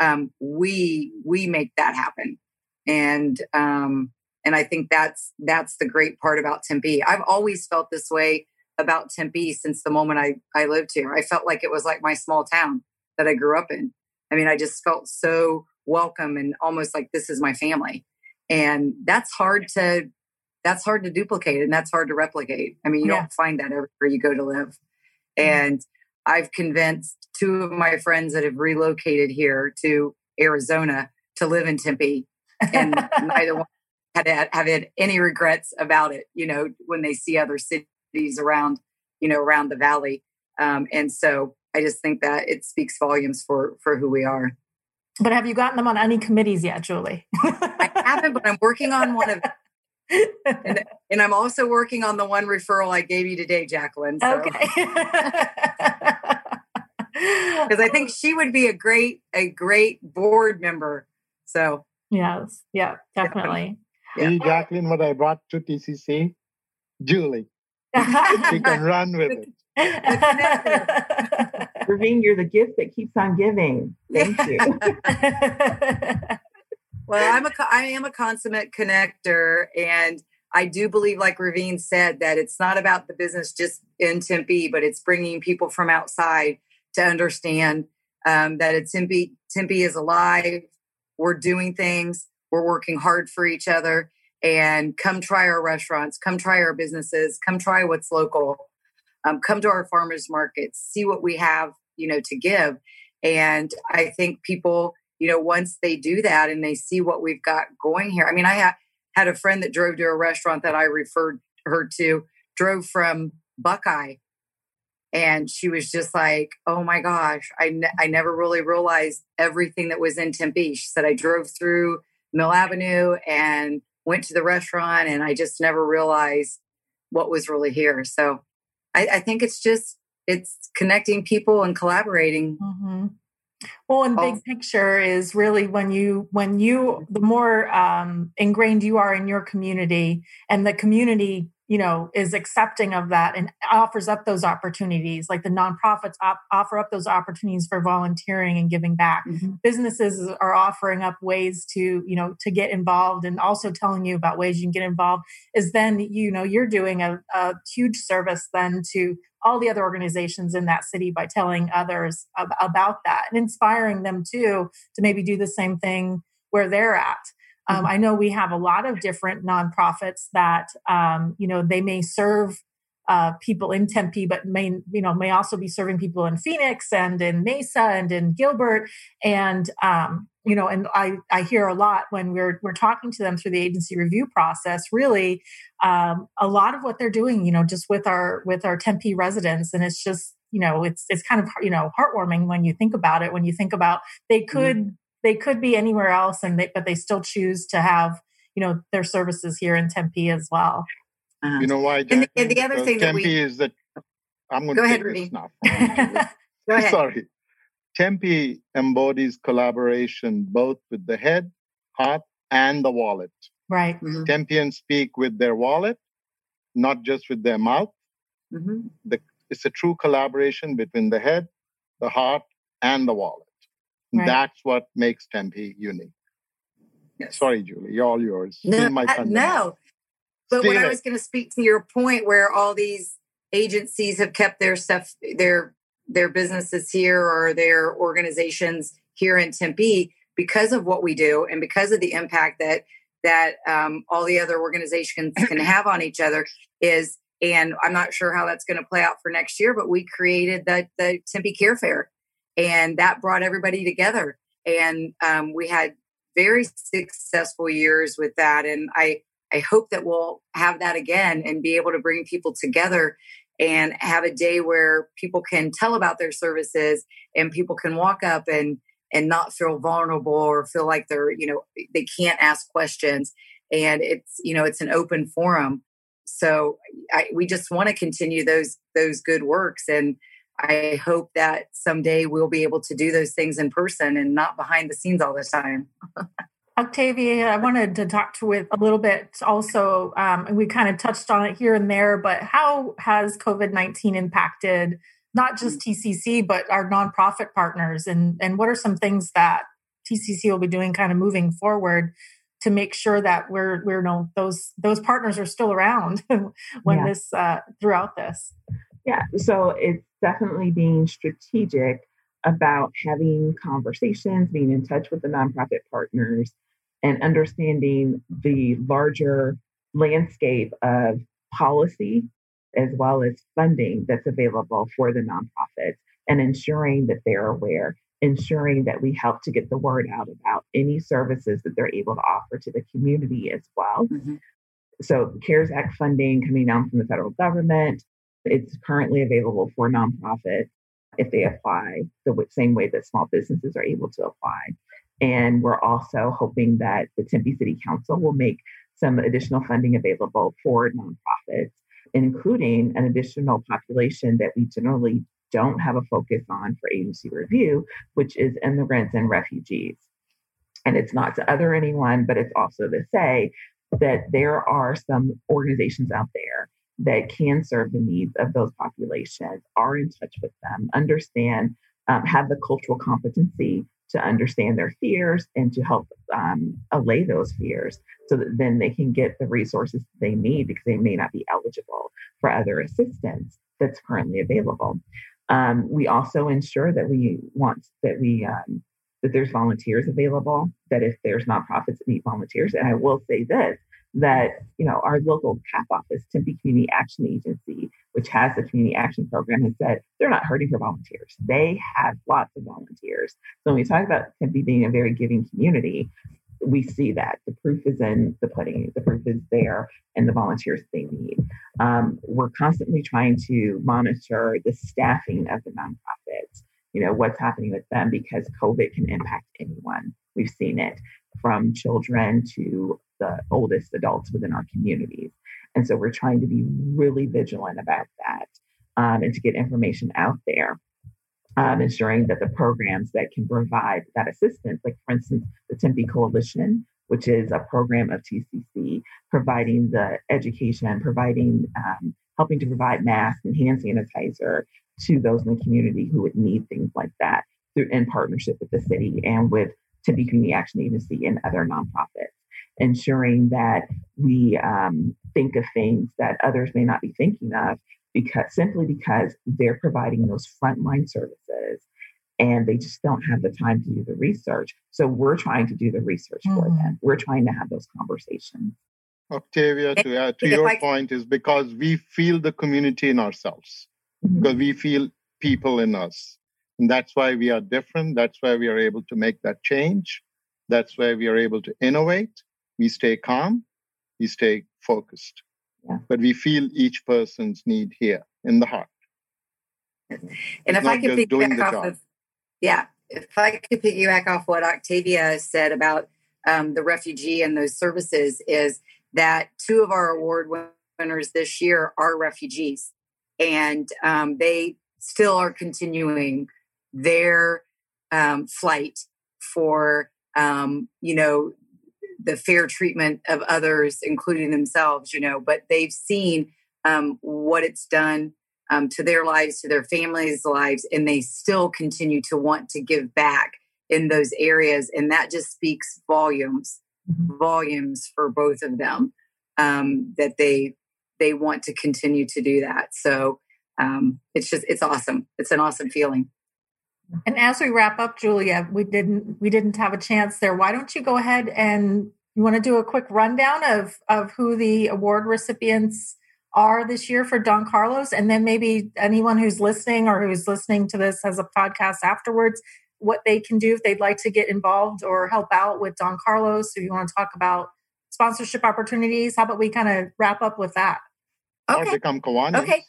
Um, we we make that happen, and um, and I think that's that's the great part about Tempe. I've always felt this way about Tempe since the moment I I lived here. I felt like it was like my small town that I grew up in. I mean, I just felt so welcome and almost like this is my family. And that's hard to that's hard to duplicate and that's hard to replicate. I mean, you Yeah. don't find that everywhere you go to live. And I've convinced two of my friends that have relocated here to Arizona to live in Tempe, and neither one had had, have had any regrets about it. You know, when they see other cities around, you know, around the valley. Um, and so I just think that it speaks volumes for for who we are. But have you gotten them on any committees yet, Julie? I haven't, but I'm working on one of, and, and I'm also working on the one referral I gave you today, Jacqueline. So, okay. because I think she would be a great a great board member. So yes, yeah, definitely. Yeah. See, Jacqueline, what I brought to TCC? Julie. She can run with it. Raveen, you're the gift that keeps on giving. Thank you. Well, I'm a I am a consummate connector, and I do believe, like Raveen said, that it's not about the business just in Tempe, but it's bringing people from outside to understand um, that it's Tempe. Tempe is alive. We're doing things. We're working hard for each other. And come try our restaurants. Come try our businesses. Come try what's local. Um, come to our farmers markets. See what we have, you know, to give. And I think people you know, once they do that and they see what we've got going here. I mean, I ha- had a friend that drove to a restaurant that I referred her to, drove from Buckeye. And she was just like, oh my gosh, I, ne- I never really realized everything that was in Tempe. She said, I drove through Mill Avenue and went to the restaurant and I just never realized what was really here. So I, I think it's just, it's connecting people and collaborating. Mhm. Well, and big Oh. picture is really when you when you the more um, ingrained you are in your community, and the community you know is accepting of that and offers up those opportunities, like the nonprofits op- offer up those opportunities for volunteering and giving back. Mm-hmm. Businesses are offering up ways to you know to get involved and also telling you about ways you can get involved. Is then you know you're doing a, a huge service then to all the other organizations in that city by telling others ab- about that and inspiring them too to maybe do the same thing where they're at. Um, I know we have a lot of different nonprofits that um, you know they may serve uh, people in Tempe, but may you know may also be serving people in Phoenix and in Mesa and in Gilbert, and um, you know, and I I hear a lot when we're we're talking to them through the agency review process. Really, um, a lot of what they're doing, you know, just with our with our Tempe residents, and it's just you know it's it's kind of you know heartwarming when you think about it. When you think about they could they could be anywhere else, and they but they still choose to have you know their services here in Tempe as well. Uh-huh. You know why? And the- and the other Because thing that we- is that I'm going Go to ahead, take this Rudy. now. Go ahead. Sorry. Tempe embodies collaboration both with the head, heart, and the wallet. right. Mhm, Tempeans speak with their wallet, not just with their mouth. mhm. It's a true collaboration between the head, the heart, and the wallet. Right. That's what makes Tempe unique. Yes. Sorry, Julie, you're all yours. No, uh, no. But when Steal I it. was going to speak to your point, where all these agencies have kept their stuff, their their businesses here or their organizations here in Tempe, because of what we do and because of the impact that that um, all the other organizations can have on each other is and i'm not sure how that's going to play out for next year but we created the, the tempe care fair and that brought everybody together. And um, we had very successful years with that and i i hope that we'll have that again and be able to bring people together and have a day where people can tell about their services and people can walk up and and not feel vulnerable or feel like they're you know they can't ask questions. And it's you know it's an open forum. So I, we just want to continue those those good works and i hope that someday we'll be able to do those things in person and not behind the scenes all the time Octavia, I wanted to talk to with a little bit also, um, and we kind of touched on it here and there, but how has COVID 19 impacted not just TCC, but our nonprofit partners? And, and what are some things that TCC will be doing kind of moving forward to make sure that we're, we're, you know, those, those partners are still around when yeah. this, uh, throughout this? Yeah. So it's definitely being strategic about having conversations, being in touch with the nonprofit partners, and understanding the larger landscape of policy as well as funding that's available for the nonprofits and ensuring that they're aware, ensuring that we help to get the word out about any services that they're able to offer to the community as well. Mm-hmm. So, CARES Act funding coming down from the federal government, it's currently available for nonprofits if they apply the same way that small businesses are able to apply. And we're also hoping that the Tempe City Council will make some additional funding available for nonprofits, including an additional population that we generally don't have a focus on for agency review, which is immigrants and refugees. And it's not to other anyone, but it's also to say that there are some organizations out there that can serve the needs of those populations, are in touch with them, understand, um, have the cultural competency to understand their fears and to help um, allay those fears so that then they can get the resources they need because they may not be eligible for other assistance that's currently available. Um, we also ensure that we want that we um, that there's volunteers available. That if there's nonprofits that need volunteers, and I will say this: that you know our local CAP office, Tempe Community Action Agency, which has the community action program, has said they're not hurting for volunteers. They have lots of volunteers. So when we talk about Tempe being a very giving community, we see that the proof is in the pudding. The proof is there, and the volunteers they need. Um, we're constantly trying to monitor the staffing of the nonprofits. You know what's happening with them because COVID can impact anyone. We've seen it from children to the oldest adults within our communities. And so we're trying to be really vigilant about that um, and to get information out there, um, ensuring that the programs that can provide that assistance, like for instance, the Tempe Coalition, which is a program of TCC, providing the education, providing, um, helping to provide masks and hand sanitizer to those in the community who would need things like that through in partnership with the city and with Tempe Community Action Agency and other nonprofits ensuring that we um, think of things that others may not be thinking of because simply because they're providing those frontline services and they just don't have the time to do the research. So we're trying to do the research mm-hmm. for them. We're trying to have those conversations. Octavia, to add to your point, is because we feel the community in ourselves, mm-hmm. because we feel people in us. And that's why we are different. That's why we are able to make that change. That's why we are able to innovate we stay calm, we stay focused. Yeah. But we feel each person's need here in the heart. And it's if I could piggyback off of, yeah, if I could piggyback off what Octavia said about um, the refugee and those services, is that two of our award winners this year are refugees, and um, they still are continuing their um, flight for um, you know the fair treatment of others, including themselves, you know, but they've seen um, what it's done um, to their lives, to their families' lives, and they still continue to want to give back in those areas. And that just speaks volumes, mm-hmm. volumes for both of them um, that they they want to continue to do that. So um, it's just it's awesome. It's an awesome feeling. And as we wrap up, Julia, we didn't we didn't have a chance there. Why don't you go ahead and You want to do a quick rundown of of who the award recipients are this year for Don Carlos, and then maybe anyone who's listening or who's listening to this as a podcast afterwards, what they can do if they'd like to get involved or help out with Don Carlos. If you want to talk about sponsorship opportunities, how about we kind of wrap up with that? Okay. Or become Kiwanis. Okay.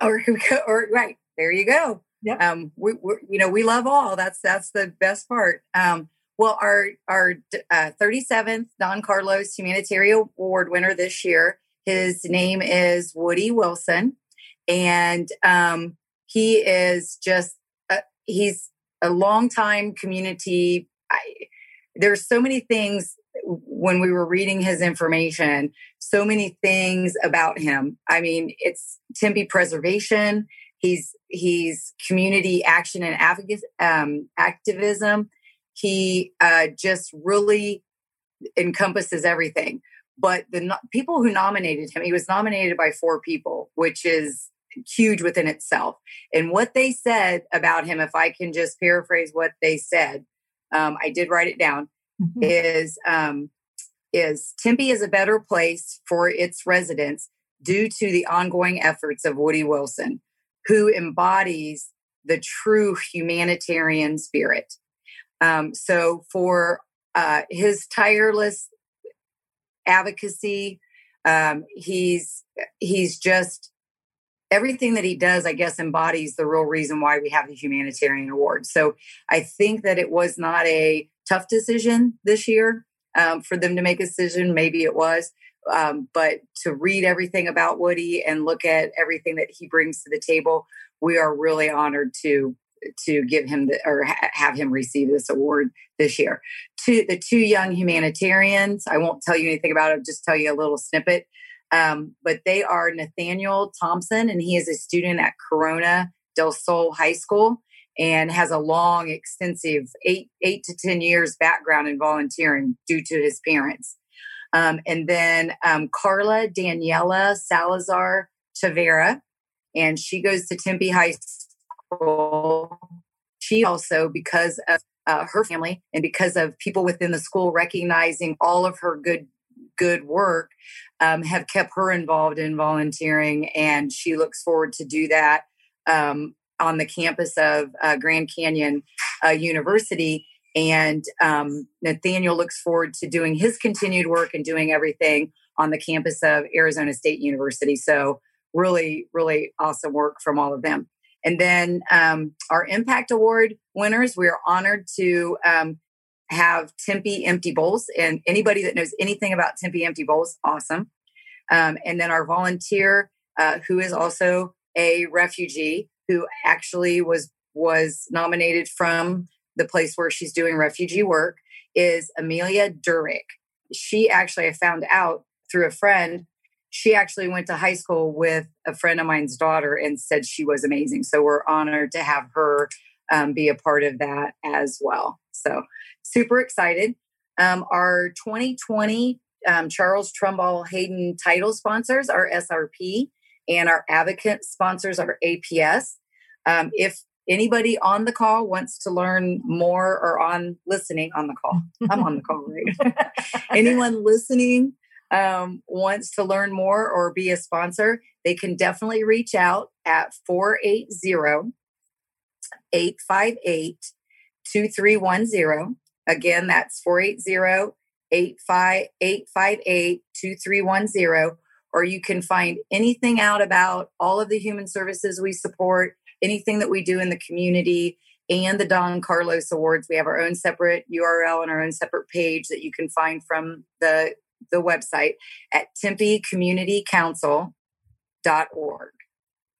or, or right there you go. Yeah. Um, we, you know, we love all. That's that's the best part. Um, well, our our uh, 37th Don Carlos Humanitarian Award winner this year. His name is Woody Wilson, and um, he is just uh, he's a longtime community. I, there's so many things when we were reading his information, so many things about him. I mean, it's Tempe preservation. He's he's community action and um, activism. He uh, just really encompasses everything. But the no- people who nominated him, he was nominated by four people, which is huge within itself. And what they said about him, if I can just paraphrase what they said, um, I did write it down, mm-hmm. is um, is Tempe is a better place for its residents due to the ongoing efforts of Woody Wilson, who embodies the true humanitarian spirit. Um, so for uh, his tireless advocacy, um, he's he's just everything that he does, I guess, embodies the real reason why we have the humanitarian award. So I think that it was not a tough decision this year um, for them to make a decision. Maybe it was. Um, but to read everything about Woody and look at everything that he brings to the table, we are really honored to to give him the, or ha- have him receive this award this year. To the two young humanitarians, I won't tell you anything about it. Just tell you a little snippet. Um, but they are Nathaniel Thompson, and he is a student at Corona del Sol High School and has a long, extensive eight eight to ten years background in volunteering due to his parents. Um, and then um, Carla Daniela Salazar Tavera, and she goes to Tempe High School. She also, because of uh, her family and because of people within the school recognizing all of her good good work, um, have kept her involved in volunteering, and she looks forward to do that um, on the campus of uh, Grand Canyon uh, University. And um, Nathaniel looks forward to doing his continued work and doing everything on the campus of Arizona State University. So, really, really awesome work from all of them. And then um, our Impact Award winners, we are honored to um, have Tempe Empty Bowls. And anybody that knows anything about Tempe Empty Bowls, awesome. Um, and then our volunteer, uh, who is also a refugee, who actually was was nominated from the place where she's doing refugee work, is Amelia Durick. She actually, I found out through a friend, she actually went to high school with a friend of mine's daughter and said she was amazing. So we're honored to have her um, be a part of that as well. So super excited. Um, our 2020 um, Charles Trumbull Hayden title sponsors are SRP, and our advocate sponsors are APS. Um, if anybody on the call wants to learn more or on listening on the call, I'm on the call, right? Anyone listening um, wants to learn more or be a sponsor, they can definitely reach out at 480 858 2310. Again, that's 480 858 2310. Or you can find anything out about all of the human services we support, anything that we do in the community, and the Don Carlos Awards. We have our own separate URL and our own separate page that you can find from the, the website at tempecommunitycouncil.org.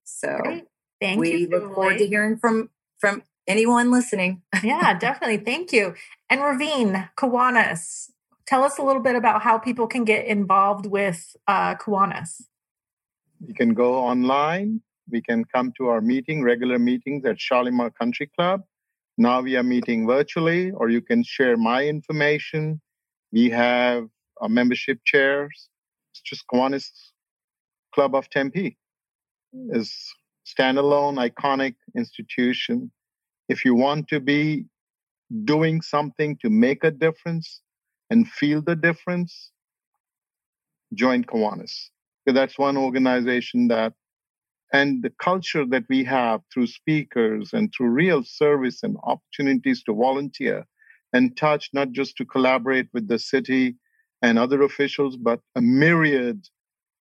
So Great. Thank we you, look forward to hearing from from anyone listening. yeah, definitely. Thank you. And Raveen Kiwanis, tell us a little bit about how people can get involved with uh, Kiwanis. You can go online. We can come to our meeting, regular meetings at Shalimar Country Club. Now we are meeting virtually, or you can share my information. We have our membership chairs. It's just Kiwanis Club of Tempe is standalone, iconic institution if you want to be doing something to make a difference, and feel the difference, join Kiwanis. That's one organization that, and the culture that we have through speakers and through real service and opportunities to volunteer and touch, not just to collaborate with the city and other officials, but a myriad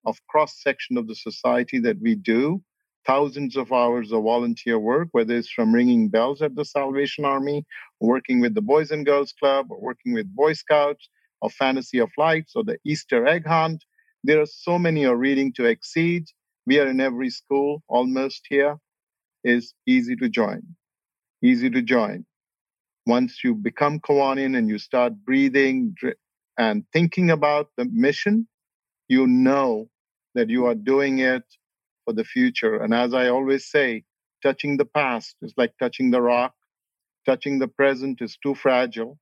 of cross section of the society that we do thousands of hours of volunteer work, whether it's from ringing bells at the Salvation Army, working with the Boys and Girls Club, or working with Boy Scouts, or Fantasy of Lights, or the Easter egg hunt. There are so many of reading to exceed. We are in every school almost here. Is easy to join. Easy to join. Once you become Kiwanian and you start breathing and thinking about the mission, you know that you are doing it for the future. And as I always say, touching the past is like touching the rock. Touching the present is too fragile,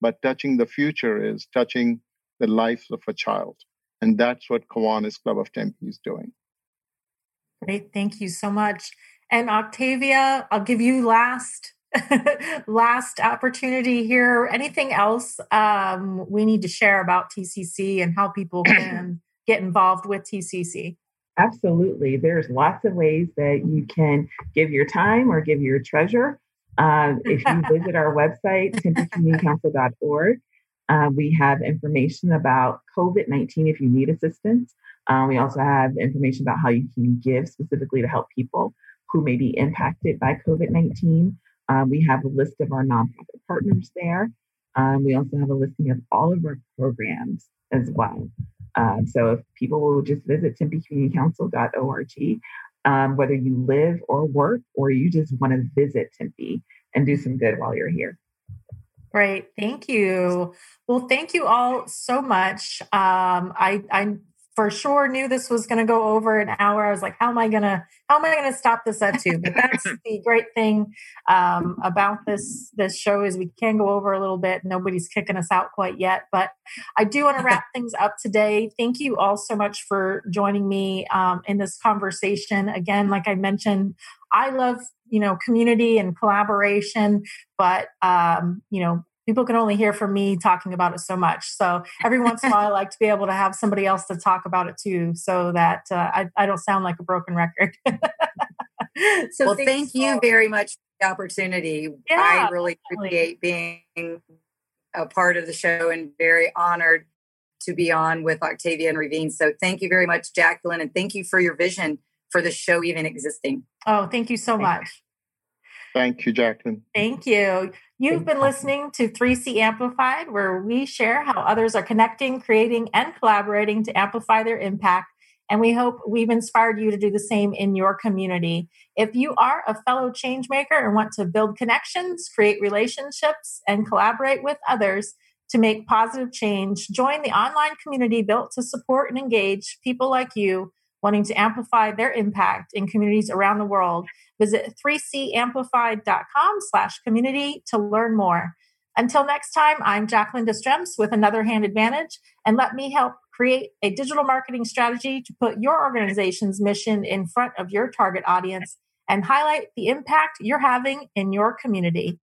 but touching the future is touching the life of a child. And that's what Kiwanis Club of Tempe is doing. Great. Thank you so much. And Octavia, I'll give you last last opportunity here. Anything else um, we need to share about TCC and how people can get involved with TCC? Absolutely. There's lots of ways that you can give your time or give your treasure. Uh, if you visit our website, tempecommunitycouncil.org, uh, we have information about COVID 19 if you need assistance. Uh, we also have information about how you can give specifically to help people who may be impacted by COVID 19. Uh, we have a list of our nonprofit partners there. Um, we also have a listing of all of our programs as well. Um, so if people will just visit tempecommunitycouncil.org, um, whether you live or work or you just want to visit Tempe and do some good while you're here. Great, thank you. Well, thank you all so much. Um, I, I for sure knew this was going to go over an hour. I was like, how am I going to, how am I going to stop this at two? But that's the great thing um, about this, this show is we can go over a little bit. Nobody's kicking us out quite yet, but I do want to wrap things up today. Thank you all so much for joining me um, in this conversation. Again, like I mentioned, I love, you know, community and collaboration, but, um, you know, people can only hear from me talking about it so much. So every once in a while, I like to be able to have somebody else to talk about it too, so that uh, I, I, don't sound like a broken record. so well, thank so. you very much for the opportunity. Yeah, I really appreciate being a part of the show and very honored to be on with Octavia and Raveen. So thank you very much, Jacqueline, and thank you for your vision for the show even existing. Oh, thank you so thank much. You. Thank you, Jacqueline. Thank you. You've been listening to 3C Amplified, where we share how others are connecting, creating, and collaborating to amplify their impact. And we hope we've inspired you to do the same in your community. If you are a fellow changemaker and want to build connections, create relationships, and collaborate with others to make positive change, join the online community built to support and engage people like you wanting to amplify their impact in communities around the world. Visit 3camplified.com slash community to learn more. Until next time, I'm Jacqueline Destrems with Another Hand Advantage, and let me help create a digital marketing strategy to put your organization's mission in front of your target audience and highlight the impact you're having in your community.